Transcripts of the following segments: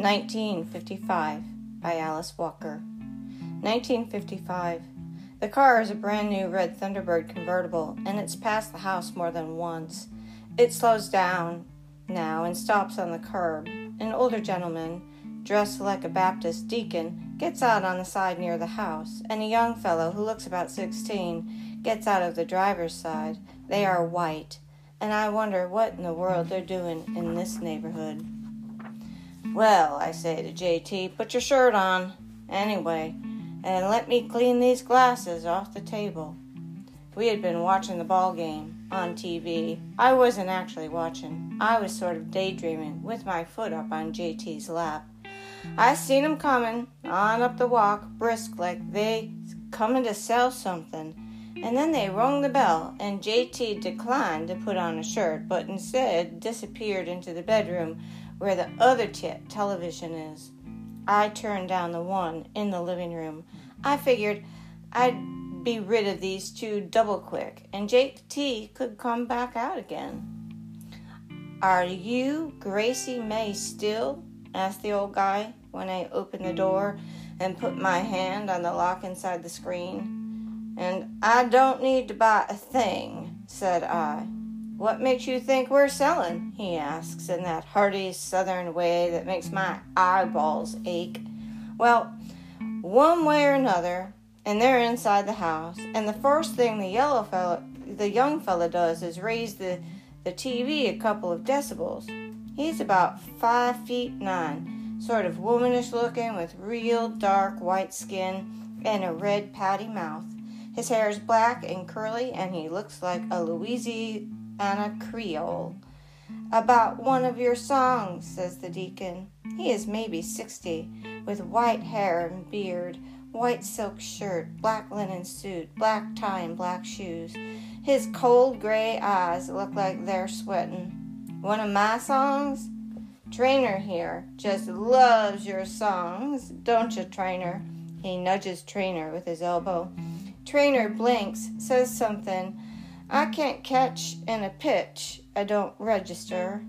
1955 by Alice Walker. 1955. The car is a brand new red Thunderbird convertible, and it's passed the house more than once. It slows down now and stops on the curb. An older gentleman, dressed like a Baptist deacon, gets out on the side near the house, and a young fellow who looks about 16 gets out of the driver's side. They are white, and I wonder what in the world they're doing in this neighborhood. Well, I say to JT, put your shirt on, anyway, and let me clean these glasses off the table. We had been watching the ball game on TV. I wasn't actually watching. I was sort of daydreaming with my foot up on JT's lap. I seen 'em coming on up the walk, brisk like they coming to sell something. And then they rung the bell, and JT declined to put on a shirt, but instead disappeared into the bedroom where the other t- television is. I turned down the one in the living room. I figured I'd be rid of these two double quick, and JT could come back out again. Are you Gracie Mae still? asked the old guy when I opened the door and put my hand on the lock inside the screen. And I don't need to buy a thing, said I. What makes you think we're selling? he asks in that hearty southern way that makes my eyeballs ache. Well, one way or another, and they're inside the house, and the first thing the yellow fella, the young fella does is raise the, the TV a couple of decibels. He's about five feet nine, sort of womanish looking with real dark white skin and a red pouty mouth. His hair is black and curly, and he looks like a Louisiana Anna Creole. About one of your songs, says the deacon. He is maybe sixty, with white hair and beard, white silk shirt, black linen suit, black tie, and black shoes. His cold gray eyes look like they're sweating. One of my songs? Traynor here just loves your songs, don't you, Traynor? He nudges Traynor with his elbow. Traynor blinks, says something I can't catch in a pitch, I don't register.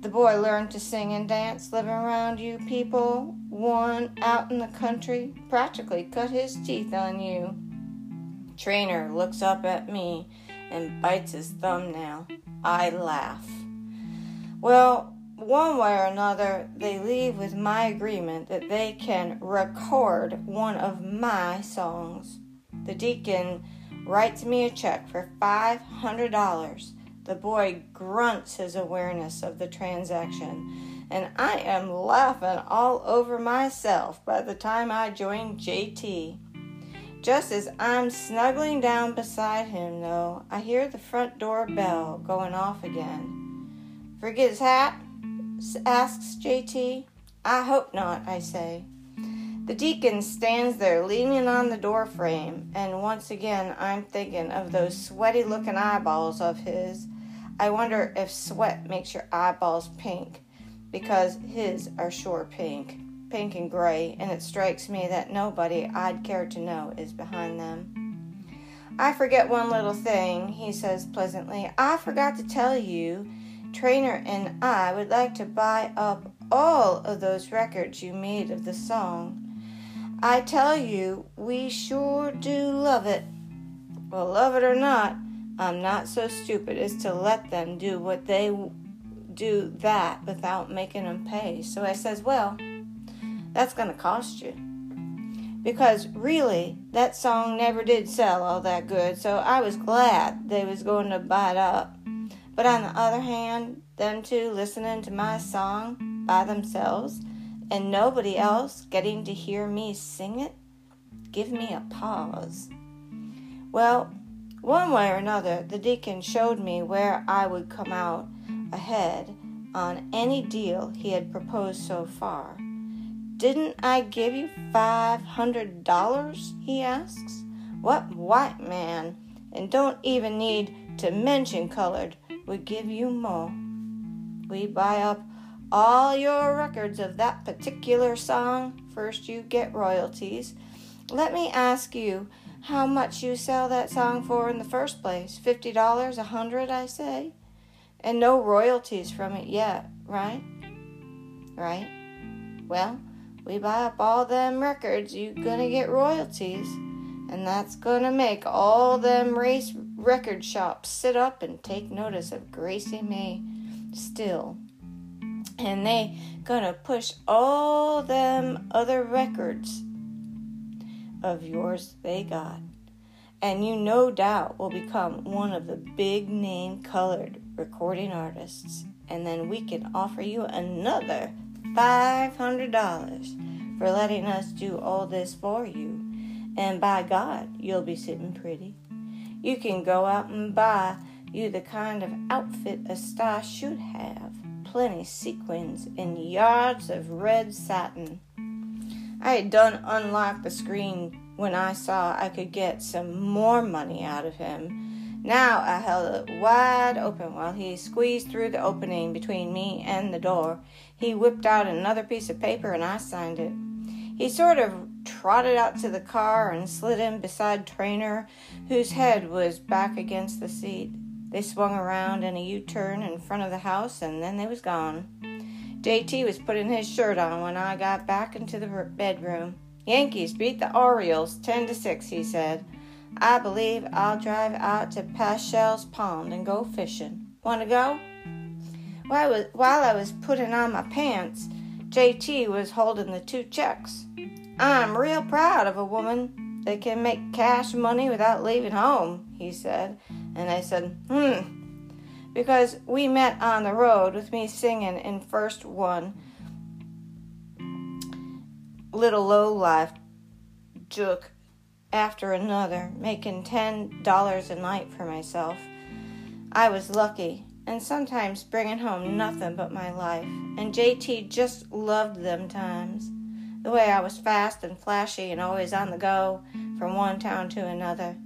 The boy learned to sing and dance living around you people. One out in the country practically cut his teeth on you. Traynor looks up at me and bites his thumbnail. I laugh. Well, one way or another, they leave with my agreement that they can record one of my songs. The deacon writes me a check for $500. The boy grunts his awareness of the transaction, and I am laughing all over myself by the time I join JT. Just as I'm snuggling down beside him, though, I hear the front door bell going off again. Forget his hat? asks JT. I hope not, I say. The deacon stands there leaning on the door frame, and once again I'm thinking of those sweaty looking eyeballs of his. I wonder if sweat makes your eyeballs pink, because his are sure pink, pink and gray, and it strikes me that nobody I'd care to know is behind them. I forget one little thing, he says pleasantly. I forgot to tell you, Traynor and I would like to buy up all of those records you made of the song. I tell you, we sure do love it. Well, love it or not, I'm not so stupid as to let them do what they do that without making them pay. So I says, well, that's going to cost you. Because really, that song never did sell all that good, so I was glad they was going to buy it up. But on the other hand, them two listening to my song by themselves and nobody else getting to hear me sing it, give me a pause. Well, one way or another, the deacon showed me where I would come out ahead on any deal he had proposed so far. Didn't I give you five hundred dollars? he asks. What white man, and don't even need to mention colored, would give you more? We buy up all your records of that particular song. First, you get royalties. Let me ask you how much you sell that song for in the first place. Fifty dollars, a hundred, I say. And no royalties from it yet, right? right? Well, we buy up all them records, you gonna get royalties. And that's gonna make all them race record shops sit up and take notice of Gracie Mae still. And they gonna push all them other records of yours they got. And you no doubt will become one of the big name colored recording artists. And then we can offer you another $500 for letting us do all this for you. And by God, you'll be sitting pretty. You can go out and buy you the kind of outfit a star should have plenty sequins and yards of red satin. I had done unlock the screen when I saw I could get some more money out of him. Now I held it wide open while he squeezed through the opening between me and the door. He whipped out another piece of paper and I signed it. He sort of trotted out to the car and slid in beside Traynor, whose head was back against the seat. They swung around in a U turn in front of the house and then they was gone. JT was putting his shirt on when I got back into the bedroom. Yankees beat the Orioles 10 to 6, he said. I believe I'll drive out to Paschal's Pond and go fishing. Want to go? While I, was, while I was putting on my pants, JT was holding the two checks. I'm real proud of a woman that can make cash money without leaving home, he said. And I said, hmm. Because we met on the road with me singing in first one little low life jook after another, making ten dollars a night for myself. I was lucky, and sometimes bringing home nothing but my life. And JT just loved them times. The way I was fast and flashy and always on the go from one town to another.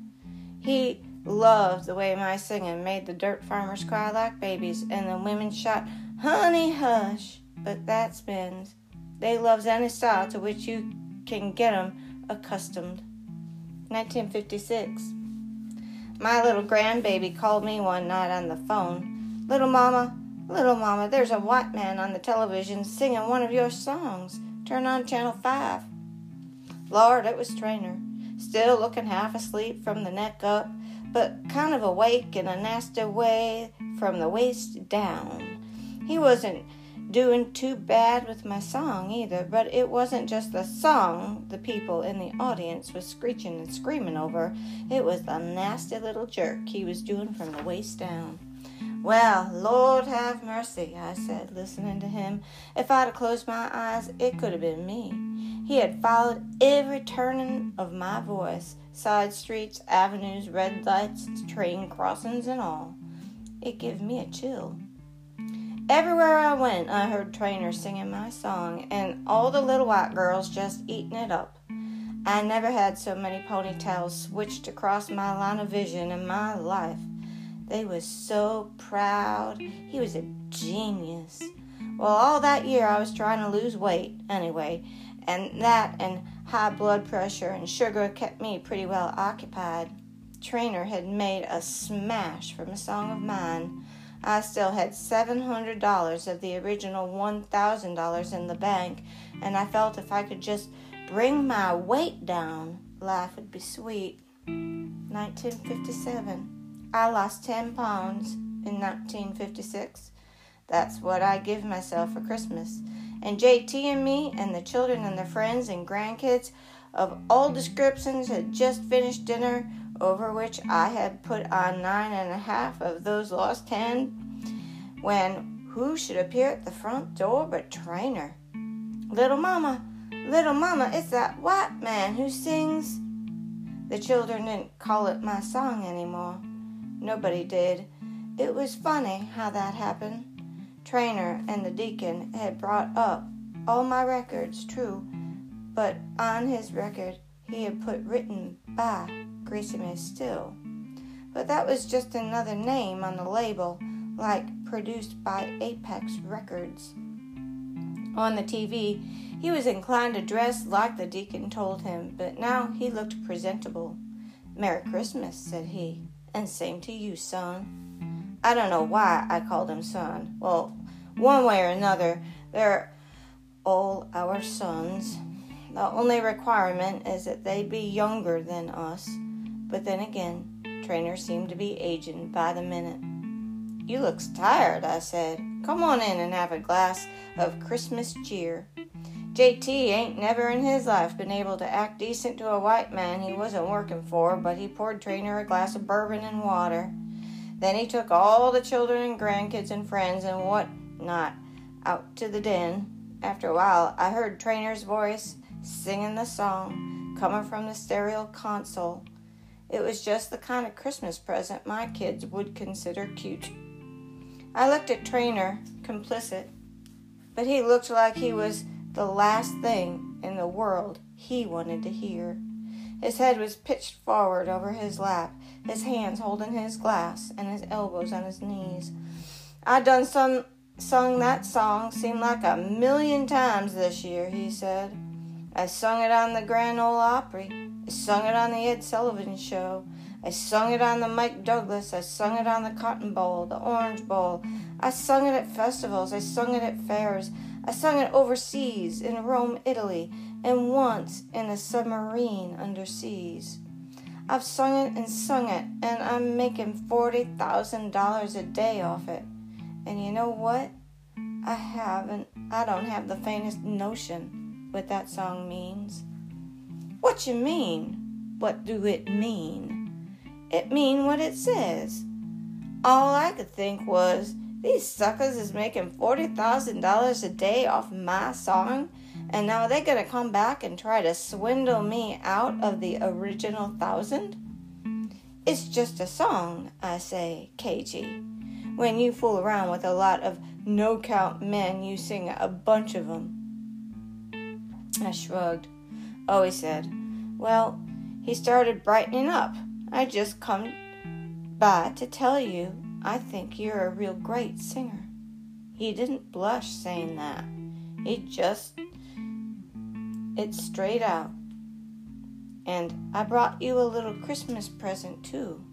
He loved the way my singing made the dirt farmers cry like babies and the women shout, Honey, hush. But that spins. They loves any style to which you can get 'em accustomed. 1956. My little grandbaby called me one night on the phone. Little mama, little mama, there's a white man on the television singing one of your songs. Turn on channel 5. Lord, it was Traynor, still looking half asleep from the neck up, but kind of awake in a nasty way from the waist down. He wasn't doing too bad with my song either, but it wasn't just the song the people in the audience was screeching and screaming over, it was the nasty little jerk he was doing from the waist down. Well, Lord have mercy, I said, listening to him. If I'd have closed my eyes, it could have been me. He had followed every turning of my voice side streets, avenues, red lights, train crossings, and all. It gave me a chill. Everywhere I went, I heard trainers singing my song, and all the little white girls just eating it up. I never had so many ponytails switched across my line of vision in my life. They was so proud. He was a genius. Well, all that year I was trying to lose weight anyway, and that and high blood pressure and sugar kept me pretty well occupied. Traynor had made a smash from a song of mine. I still had $700 of the original $1,000 in the bank, and I felt if I could just bring my weight down, life would be sweet. 1957. I lost 10 pounds in 1956. That's what I give myself for Christmas. And JT and me, and the children and their friends and grandkids of all descriptions had just finished dinner over which I had put on nine and a half of those lost ten, when who should appear at the front door but Traynor? Little Mama, little Mama, it's that white man who sings. The children didn't call it my song anymore. Nobody did. It was funny how that happened. Traynor and the deacon had brought up all my records, true, but on his record he had put written by Gracie Still. But that was just another name on the label, like produced by Apex Records. On the TV, he was inclined to dress like the deacon told him, but now he looked presentable. Merry Christmas, said he, and same to you, son. I don't know why I called him son. Well, one way or another, they're all our sons. The only requirement is that they be younger than us. But then again, trainers seem to be aging by the minute. You looks tired, I said. Come on in and have a glass of Christmas cheer. JT ain't never in his life been able to act decent to a white man he wasn't working for, but he poured Traynor a glass of bourbon and water. Then he took all the children and grandkids and friends and what not out to the den. After a while, I heard Traynor's voice singing the song coming from the stereo console. It was just the kind of Christmas present my kids would consider cute. I looked at Traynor, complicit, but he looked like he was the last thing in the world he wanted to hear. His head was pitched forward over his lap, his hands holding his glass and his elbows on his knees. I done some sung that song seemed like a million times this year, he said. I sung it on the Grand Ole Opry. I sung it on the Ed Sullivan Show. I sung it on the Mike Douglas. I sung it on the Cotton Bowl, the Orange Bowl. I sung it at festivals. I sung it at fairs. I sung it overseas in Rome, Italy, and once in a submarine underseas. I've sung it and sung it, and I'm making $40,000 a day off it. And you know what? I haven't, I don't have the faintest notion what that song means. What you mean? What do it mean? It mean what it says. All I could think was, these suckers is making $40,000 a day off my song, and now they're gonna come back and try to swindle me out of the original thousand? It's just a song, I say, KG. When you fool around with a lot of no count men, you sing a bunch of them. I shrugged. Oh, he said, Well, he started brightening up. I just come by to tell you I think you're a real great singer. He didn't blush saying that. He just, it's straight out. And I brought you a little Christmas present too.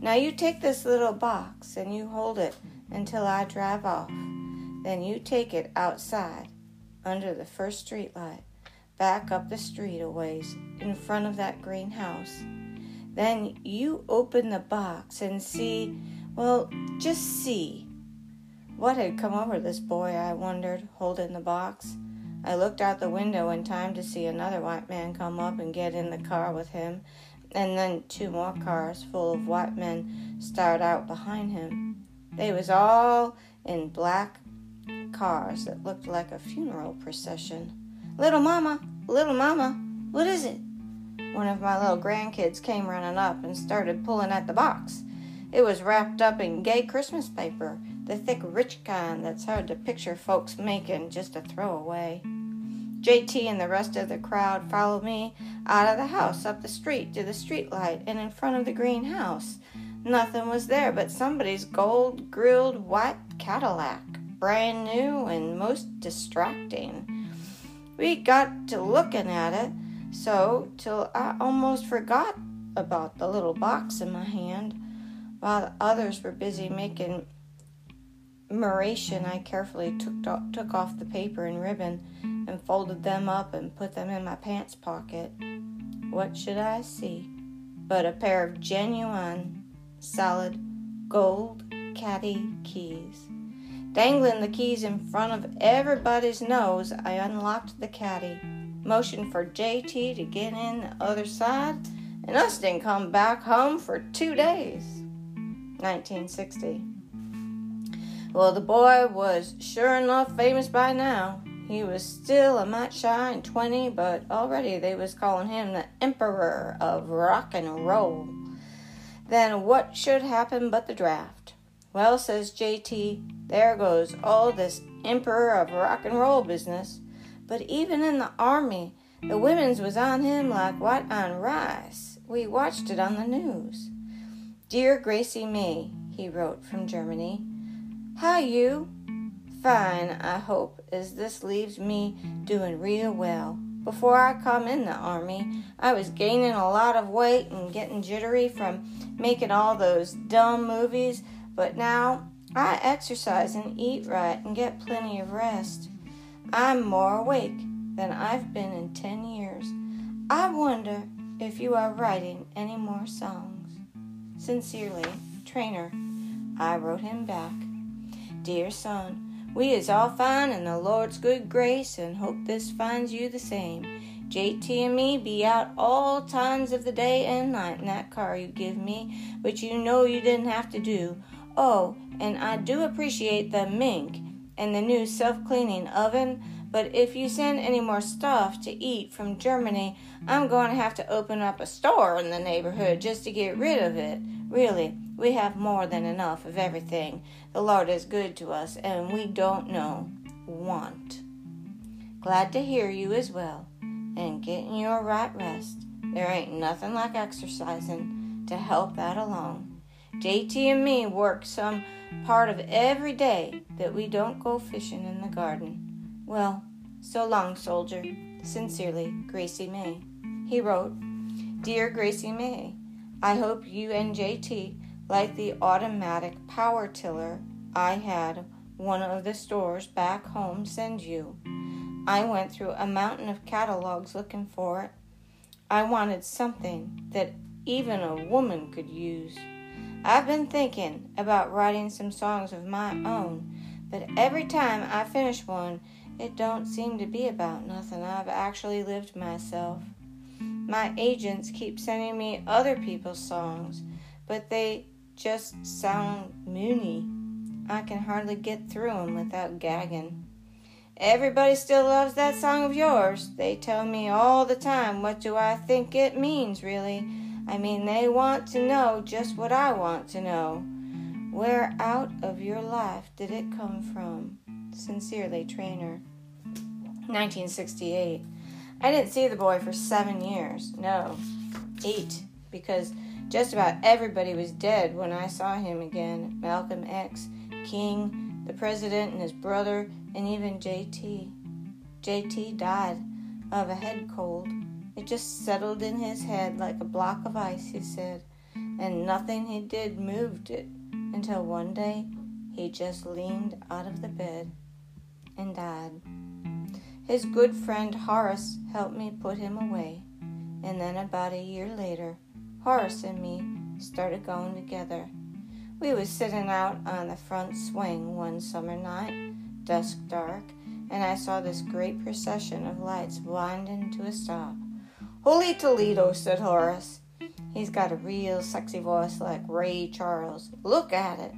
Now you take this little box and you hold it until I drive off. Then you take it outside under the first street light, back up the street a ways in front of that greenhouse. Then you open the box and see, well, just see. What had come over this boy, I wondered, holding the box. I looked out the window in time to see another white man come up and get in the car with him and then two more cars full of white men start out behind him. They was all in black cars that looked like a funeral procession. Little mama, little mama, what is it? One of my little grandkids came running up and started pulling at the box. It was wrapped up in gay Christmas paper, the thick, rich kind that's hard to picture folks making just to throw away. JT and the rest of the crowd followed me out of the house, up the street to the street light, and in front of the greenhouse. Nothing was there but somebody's gold grilled white Cadillac, brand new and most distracting. We got to looking at it so till I almost forgot about the little box in my hand. While the others were busy making admiration, I carefully took, took off the paper and ribbon and folded them up and put them in my pants pocket. What should I see but a pair of genuine, solid, gold caddy keys? Dangling the keys in front of everybody's nose, I unlocked the caddy, motioned for JT to get in the other side, and us didn't come back home for two days. 1960. Well, the boy was sure enough famous by now. He was still a mite shy and 20, but already they was calling him the Emperor of Rock and Roll. Then what should happen but the draft? Well, says JT, there goes all this Emperor of Rock and Roll business. But even in the Army, the women's was on him like white on rice. We watched it on the news. Dear Gracie Mae, he wrote from Germany. Hi, you. Fine, I hope, as this leaves me doing real well. Before I come in the army, I was gaining a lot of weight and getting jittery from making all those dumb movies, but now I exercise and eat right and get plenty of rest. I'm more awake than I've been in ten years. I wonder if you are writing any more songs. Sincerely, Traynor. I wrote him back. Dear son, we is all fine in the Lord's good grace and hope this finds you the same. JT and me be out all times of the day and night in that car you give me, which you know you didn't have to do. Oh, and I do appreciate the mink and the new self cleaning oven, but if you send any more stuff to eat from Germany, I'm going to have to open up a store in the neighborhood just to get rid of it. Really, we have more than enough of everything. The Lord is good to us, and we don't know want. Glad to hear you as well, and getting your right rest. There ain't nothing like exercising to help that along. JT and me work some part of every day that we don't go fishing in the garden. Well, so long, soldier. Sincerely, Gracie Mae. He wrote, Dear Gracie Mae, I hope you and JT like the automatic power tiller I had one of the stores back home send you. I went through a mountain of catalogs looking for it. I wanted something that even a woman could use. I've been thinking about writing some songs of my own, but every time I finish one, it don't seem to be about nothing I've actually lived myself. My agents keep sending me other people's songs, but they just sound moony. I can hardly get through 'em without gagging. Everybody still loves that song of yours. They tell me all the time, what do I think it means, really? I mean, they want to know just what I want to know. Where out of your life did it come from? Sincerely, Traynor. 1968. I didn't see the boy for seven years. No, eight, because just about everybody was dead when I saw him again Malcolm X, King, the president and his brother, and even JT. JT died of a head cold. It just settled in his head like a block of ice, he said, and nothing he did moved it until one day he just leaned out of the bed and died. His good friend Horace helped me put him away, and then about a year later, Horace and me started going together. We was sitting out on the front swing one summer night, dusk dark, and I saw this great procession of lights winding to a stop. Holy Toledo, said Horace. He's got a real sexy voice like Ray Charles. Look at it.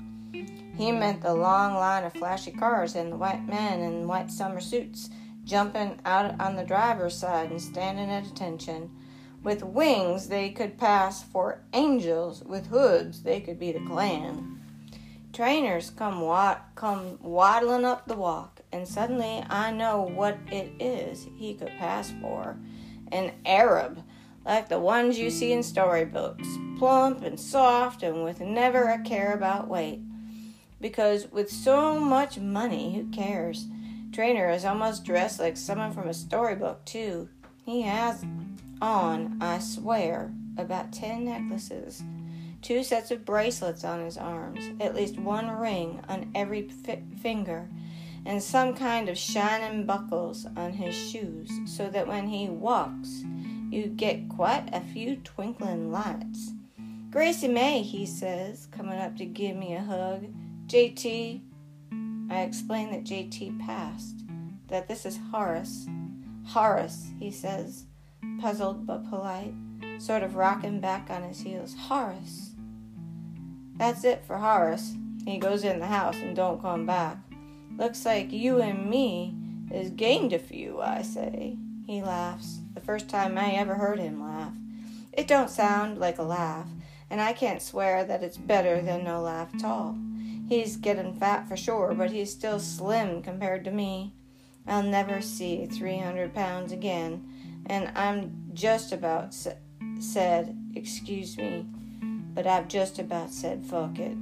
He meant the long line of flashy cars and the white men in white summer suits jumping out on the driver's side and standing at attention. With wings, they could pass for angels. With hoods, they could be the Klan. Trainers come wat- come waddling up the walk, and suddenly I know what it is he could pass for an Arab, like the ones you see in storybooks, plump and soft and with never a care about weight. Because with so much money, who cares? Traynor is almost dressed like someone from a storybook, too. He has on, I swear, about ten necklaces, two sets of bracelets on his arms, at least one ring on every fi- finger, and some kind of shining buckles on his shoes, so that when he walks, you get quite a few twinkling lights. Gracie Mae, he says, coming up to give me a hug. JT, I explain that JT passed, that this is Horace. Horace, he says, puzzled but polite, sort of rocking back on his heels. Horace. That's it for Horace. He goes in the house and don't come back. Looks like you and me is gained a few, I say. He laughs, the first time I ever heard him laugh. It don't sound like a laugh, and I can't swear that it's better than no laugh at all. He's getting fat for sure, but he's still mm-hmm. slim compared to me. I'll never see 300 pounds again, and I'm just about sa- said, excuse me, but I've just about said fuck it.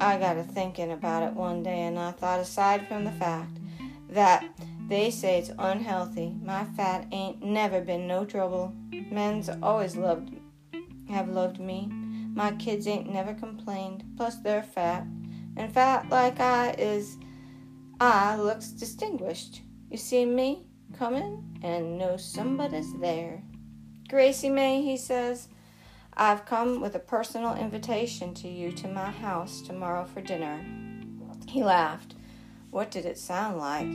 I got to thinking about it one day and I thought aside from the fact that they say it's unhealthy, my fat ain't never been no trouble. Men's always loved have loved me. My kids ain't never complained. Plus they're fat. And fat like I is I looks distinguished. You see me coming and know somebody's there. Gracie Mae, he says, I've come with a personal invitation to you to my house tomorrow for dinner. He laughed. What did it sound like?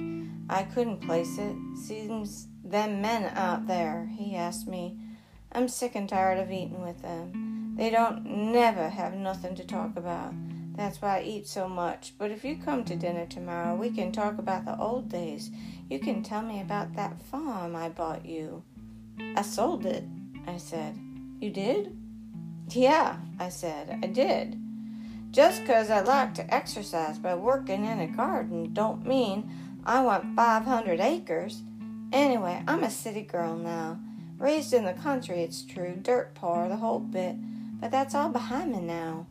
I couldn't place it. Seems them men out there, he asked me. I'm sick and tired of eating with them. They don't never have nothing to talk about. That's why I eat so much. But if you come to dinner tomorrow, we can talk about the old days. You can tell me about that farm I bought you. I sold it, I said. You did? Yeah, I said. I did. Just 'cause I like to exercise by working in a garden don't mean I want 500 acres. Anyway, I'm a city girl now. Raised in the country, it's true, dirt poor, the whole bit, but that's all behind me now.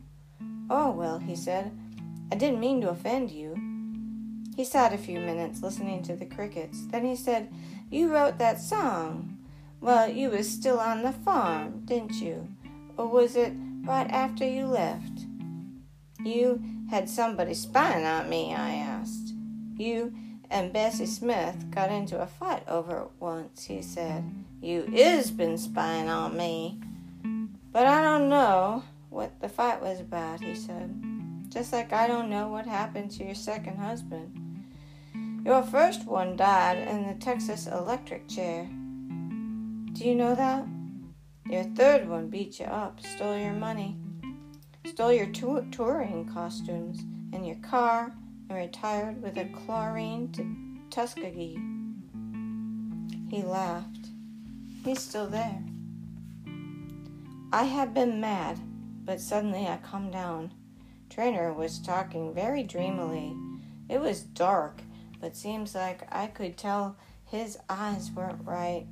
Oh, well, he said, I didn't mean to offend you. He sat a few minutes listening to the crickets. Then he said, You wrote that song. Well, you was still on the farm, didn't you? Or was it right after you left? You had somebody spying on me, I asked. You and Bessie Smith got into a fight over it once, he said. You is been spying on me. But I don't know what the fight was about, he said. Just like I don't know what happened to your second husband. Your first one died in the Texas electric chair. Do you know that? Your third one beat you up, stole your money, stole your touring costumes and your car, and retired with a chorine to Tuskegee. He laughed. He's still there. I had been mad, but suddenly I calmed down. Traynor was talking very dreamily. It was dark, but seems like I could tell his eyes weren't right.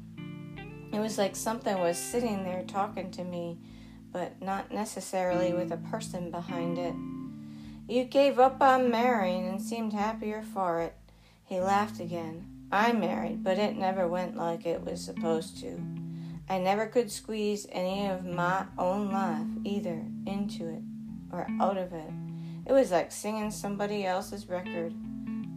It was like something was sitting there talking to me, but not necessarily with a person behind it. You gave up on marrying and seemed happier for it. He laughed again. I married, but it never went like it was supposed to. I never could squeeze any of my own life either into it or out of it. It was like singing somebody else's record.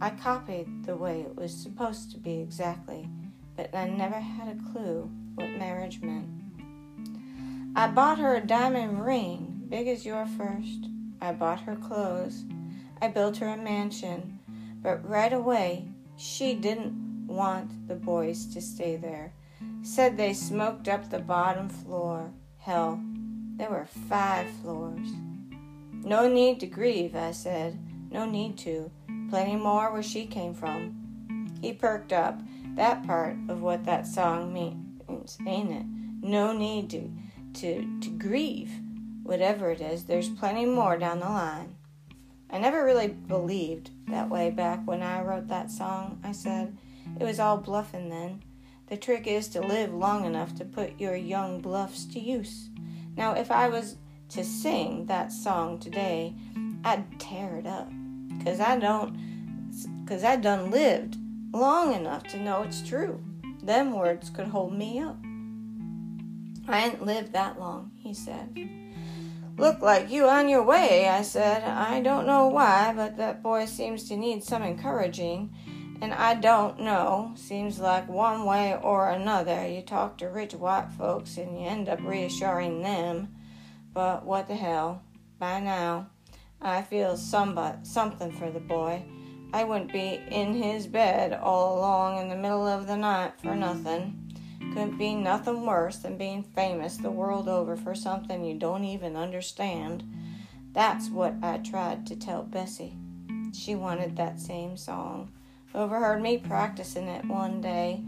I copied the way it was supposed to be exactly, but I never had a clue what marriage meant. I bought her a diamond ring, big as your first. I bought her clothes. I built her a mansion. But right away, she didn't want the boys to stay there. Said they smoked up the bottom floor. Hell, there were five floors. No need to grieve, I said. No need to. Plenty more where she came from. He perked up. That part of what that song means, ain't it? No need to to to grieve whatever it is, there's plenty more down the line. I never really believed that way back when I wrote that song, I said. It was all bluffing then. The trick is to live long enough to put your young bluffs to use. Now, if I was to sing that song today, I'd tear it up. Cause I don't, cause I done lived long enough to know it's true. Them words could hold me up. I ain't lived that long, he said. Look like you on your way, I said. I don't know why, but that boy seems to need some encouraging. And I don't know. Seems like one way or another you talk to rich white folks and you end up reassuring them. But what the hell? By now, I feel somebody, something for the boy. I wouldn't be in his bed all along in the middle of the night for nothing. Couldn't be nothing worse than being famous the world over for something you don't even understand. That's what I tried to tell Bessie. She wanted that same song. Overheard me practicing it one day.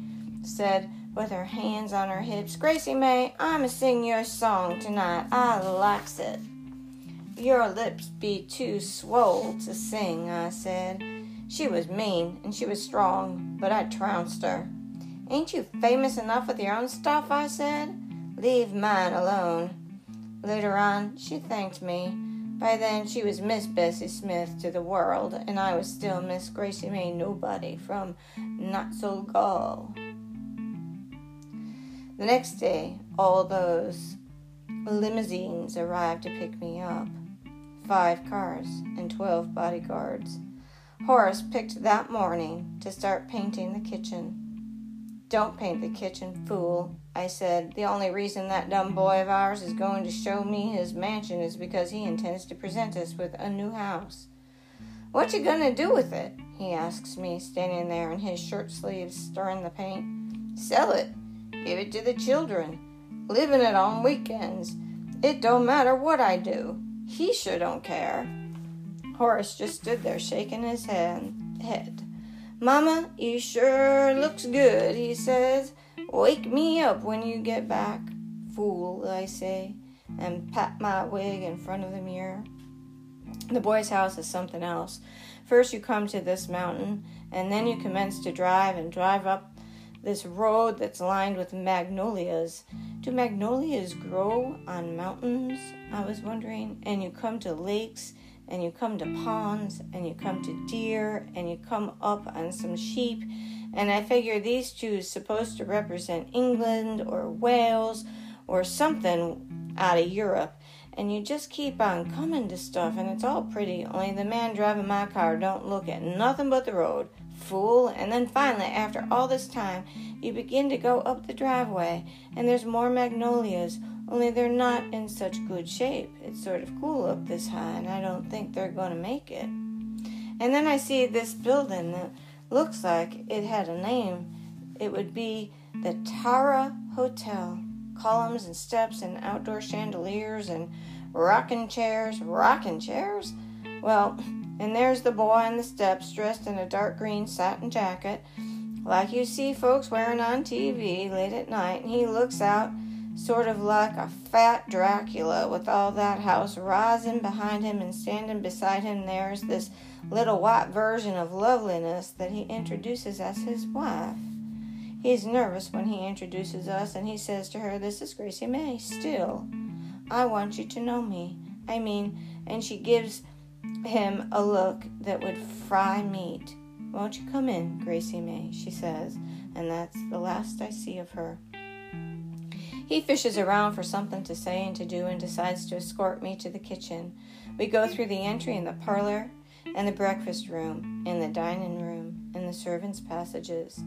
Said, with her hands on her hips, Gracie Mae, I'ma sing your song tonight. I likes it. Your lips be too swole to sing, I said. She was mean and she was strong, but I trounced her. Ain't you famous enough with your own stuff? I said. Leave mine alone. Later on, she thanked me. By then, she was Miss Bessie Smith to the world, and I was still Miss Gracie Mae Nobody from Notasulga. The next day, all those limousines arrived to pick me up. Five cars and twelve bodyguards. Horace picked that morning to start painting the kitchen. Don't paint the kitchen, fool, I said. The only reason that dumb boy of ours is going to show me his mansion is because he intends to present us with a new house. What you gonna do with it? he asks me, standing there in his shirt sleeves stirring the paint. Sell it. Give it to the children. Live in it on weekends. It don't matter what I do. He sure don't care. Horace just stood there shaking his head. head. Mama, you sure looks good, he says. Wake me up when you get back. Fool, I say, and pat my wig in front of the mirror. The boy's house is something else. First, you come to this mountain, and then you commence to drive and drive up this road that's lined with magnolias. Do magnolias grow on mountains? I was wondering. And you come to lakes, and you come to ponds, and you come to deer, and you come up on some sheep. And I figure these two is supposed to represent England or Wales or something out of Europe. And you just keep on coming to stuff and it's all pretty only the man driving my car don't look at nothing but the road. Fool. And then finally after all this time you begin to go up the driveway and there's more magnolias only they're not in such good shape it's sort of cool up this high and i don't think they're going to make it and then i see this building that looks like it had a name it would be the tara hotel columns and steps and outdoor chandeliers and rocking chairs. Rocking chairs? Well, and there's the boy on the steps dressed in a dark green satin jacket, like you see folks wearing on TV late at night, and he looks out sort of like a fat Dracula with all that house rising behind him and standing beside him there's this little white version of loveliness that he introduces as his wife. He's nervous when he introduces us, and he says to her, This is Gracie Mae, still. I want you to know me. I mean, and she gives him a look that would fry meat. Won't you come in, Gracie Mae? she says, and that's the last I see of her. He fishes around for something to say and to do and decides to escort me to the kitchen. We go through the entry in the parlor and the breakfast room, and the dining room, and the servants' passages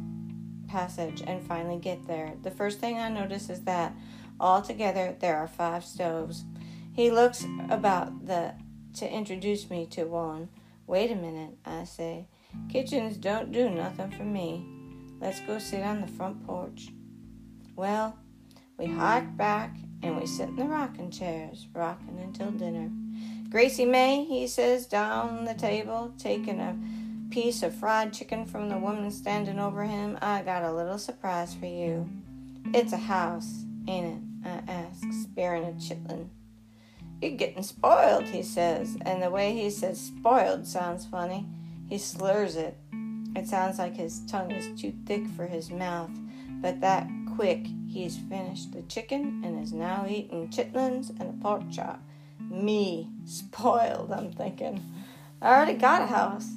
passage and finally get there. The first thing I notice is that altogether there are five stoves. He looks about the to introduce me to one. Wait a minute, I say. Kitchens don't do nothing for me. Let's go sit on the front porch. Well, we hike back and we sit in the rocking chairs, rocking until dinner. Gracie Mae, he says, down the table, taking a piece of fried chicken from the woman standing over him, I got a little surprise for you. It's a house, ain't it? I ask, sparing a chitlin. You're getting spoiled, he says, and the way he says spoiled sounds funny. He slurs it. It sounds like his tongue is too thick for his mouth, but that quick he's finished the chicken and is now eating chitlins and a pork chop. Me, spoiled, I'm thinking. I already got a house.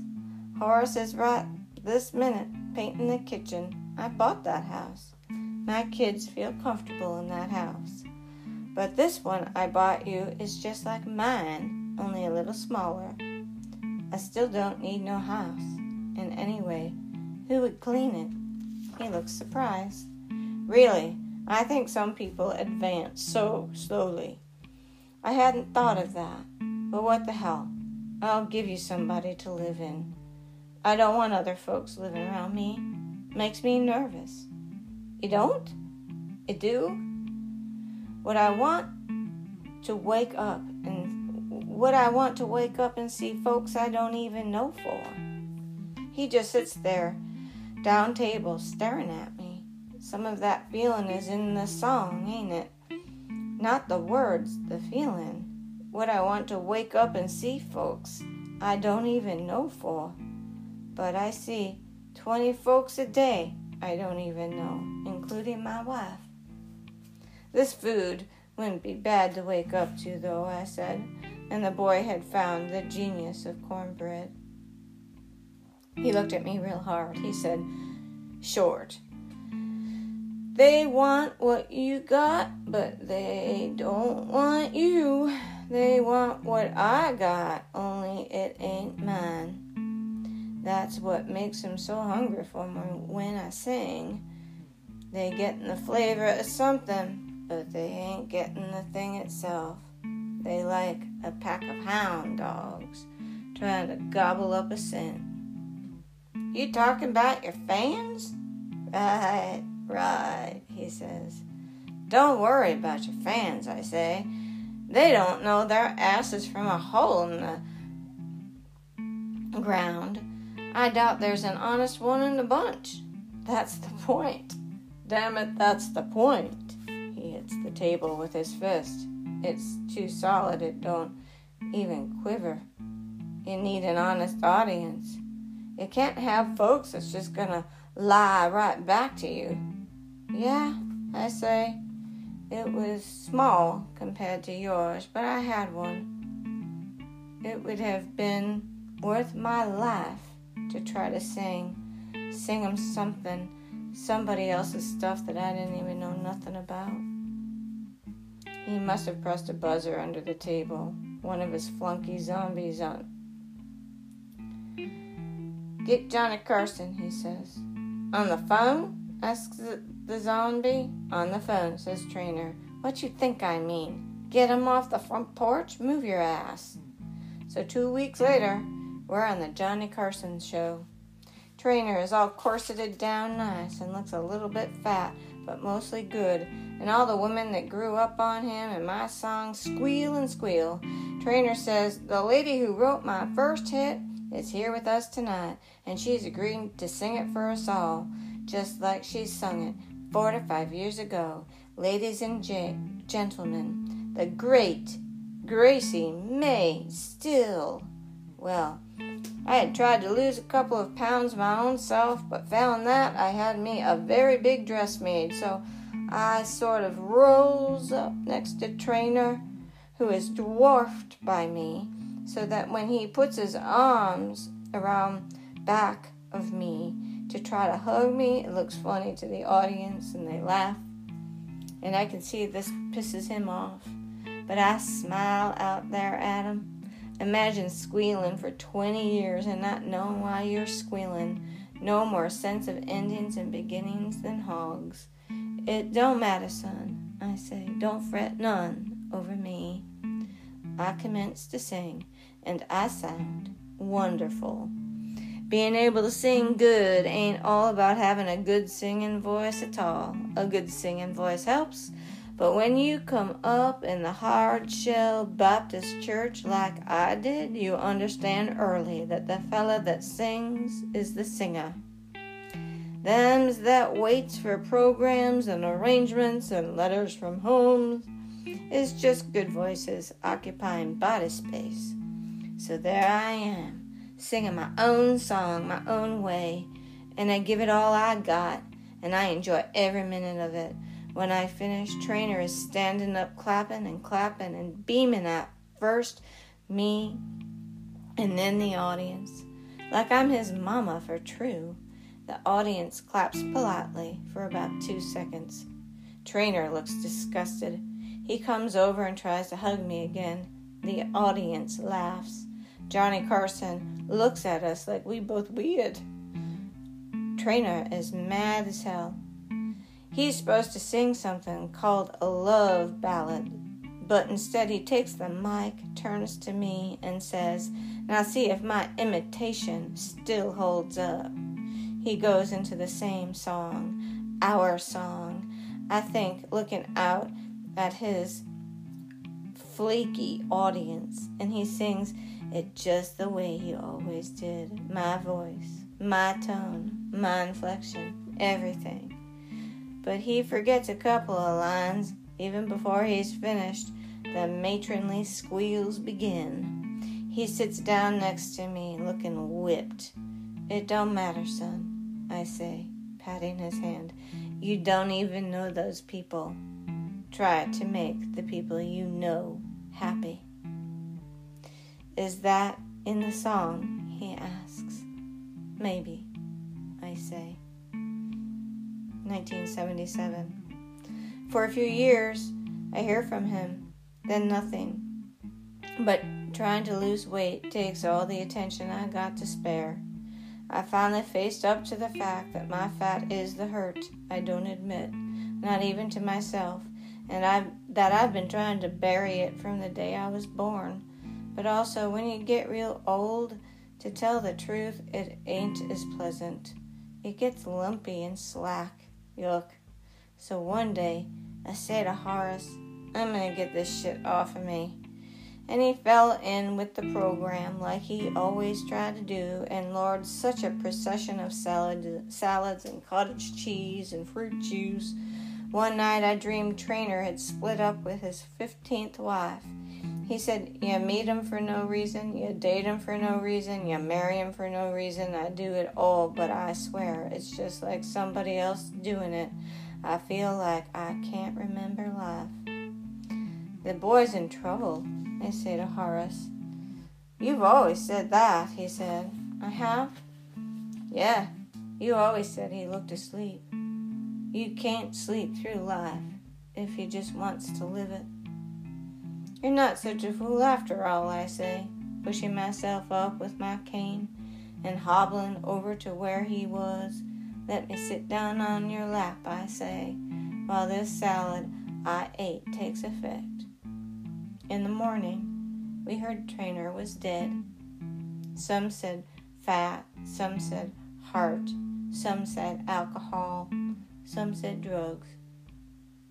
Horace is right this minute painting the kitchen. I bought that house. My kids feel comfortable in that house. But this one I bought you is just like mine, only a little smaller. I still don't need no house. And anyway, who would clean it? He looks surprised. Really, I think some people advance so slowly. I hadn't thought of that. But what the hell? I'll give you somebody to live in. I don't want other folks living around me. Makes me nervous. You don't? You do? What I want to wake up and what I want to wake up and see folks I don't even know for. He just sits there, down table, staring at me. Some of that feeling is in the song, ain't it? Not the words, the feeling. What I want to wake up and see folks I don't even know for. But I see 20 folks a day I don't even know, including my wife. This food wouldn't be bad to wake up to, though, I said, and the boy had found the genius of cornbread. He looked at me real hard. He said, Short. They want what you got, but they don't want you. They want what I got, only it ain't mine. That's what makes them so hungry for me when I sing. They getting the flavor of something, but they ain't getting the thing itself. They like a pack of hound dogs trying to gobble up a sin. You talking about your fans? Right, right, he says. Don't worry about your fans, I say. They don't know their asses from a hole in the ground. I doubt there's an honest one in the bunch. That's the point. Damn it, that's the point. He hits the table with his fist. It's too solid, it don't even quiver. You need an honest audience. You can't have folks that's just gonna lie right back to you. Yeah, I say. It was small compared to yours, but I had one. It would have been worth my life to try to sing, sing them something, somebody else's stuff that I didn't even know nothing about. He must have pressed a buzzer under the table, one of his flunky zombies on. Get Johnny Carson, he says. On the phone? asks the, the zombie. On the phone, says Traynor. What you think I mean? Get him off the front porch? Move your ass. So two weeks later, we're on the Johnny Carson show. Traynor is all corseted down nice and looks a little bit fat, but mostly good. And all the women that grew up on him and my song squeal and squeal. Traynor says, The lady who wrote my first hit is here with us tonight, and she's agreeing to sing it for us all, just like she sung it 45 years ago. Ladies and gentlemen, the great Gracie Mae Still. Well, I had tried to lose a couple of pounds my own self, but found that I had me a very big dress made, so I sort of rose up next to Traynor, who is dwarfed by me, so that when he puts his arms around back of me to try to hug me, it looks funny to the audience and they laugh. And I can see this pisses him off. But I smile out there at him Imagine squealing for 20 years and not knowing why you're squealing. No more sense of endings and beginnings than hogs. It don't matter, son, I say. Don't fret none over me. I commence to sing, and I sound wonderful. Being able to sing good ain't all about having a good singing voice at all. A good singing voice helps, but when you come up in the hard shell Baptist church like I did, you understand early that the fella that sings is the singer. Them's that waits for programs and arrangements and letters from homes is just good voices occupying body space. So there I am, singing my own song my own way, and I give it all I got, and I enjoy every minute of it. When I finish, Traynor is standing up, clapping and clapping and beaming at first me and then the audience. Like I'm his mama for true. The audience claps politely for about two seconds. Traynor looks disgusted. He comes over and tries to hug me again. The audience laughs. Johnny Carson looks at us like we both weird. Traynor is mad as hell. He's supposed to sing something called a love ballad, but instead he takes the mic, turns to me, and says, Now see if my imitation still holds up. He goes into the same song, our song, I think, looking out at his flaky audience, and he sings it just the way he always did. My voice, my tone, my inflection, everything but he forgets a couple of lines. Even before he's finished, the matronly squeals begin. He sits down next to me, looking whipped. It don't matter, son, I say, patting his hand. You don't even know those people. Try to make the people you know happy. Is that in the song? He asks. Maybe, I say. 1977. For a few years, I hear from him, then nothing. But trying to lose weight takes all the attention I got to spare. I finally faced up to the fact that my fat is the hurt I don't admit, not even to myself, and I that I've been trying to bury it from the day I was born. But also when you get real old, to tell the truth, it ain't as pleasant. It gets lumpy and slack. Yuck. So one day I say to Horace, I'm gonna get this shit off of me and he fell in with the program like he always tried to do, and Lord, such a procession of salad, salads and cottage cheese and fruit juice. One night I dreamed Traynor had split up with his 15th wife. He said, You meet him for no reason, you date him for no reason, you marry him for no reason. I do it all, but I swear it's just like somebody else doing it. I feel like I can't remember life. The boy's in trouble. I say to Horace. You've always said that, he said. I have? Yeah, you always said he looked asleep. You can't sleep through life if he just wants to live it. You're not such a fool after all, I say, pushing myself up with my cane and hobbling over to where he was. Let me sit down on your lap, I say, while this salad I ate takes effect. In the morning, we heard Traynor was dead. Some said fat, some said heart, some said alcohol, some said drugs.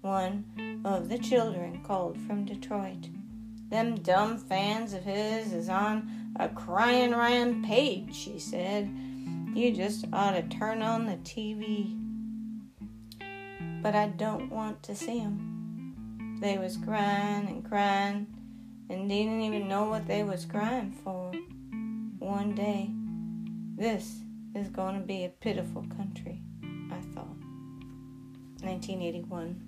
One of the children called from Detroit. Them dumb fans of his is on a crying rampage, she said. You just ought to turn on the TV. But I don't want to see 'em. They was crying and crying and didn't even know what they was crying for. One day, this is going to be a pitiful country, I thought. 1981.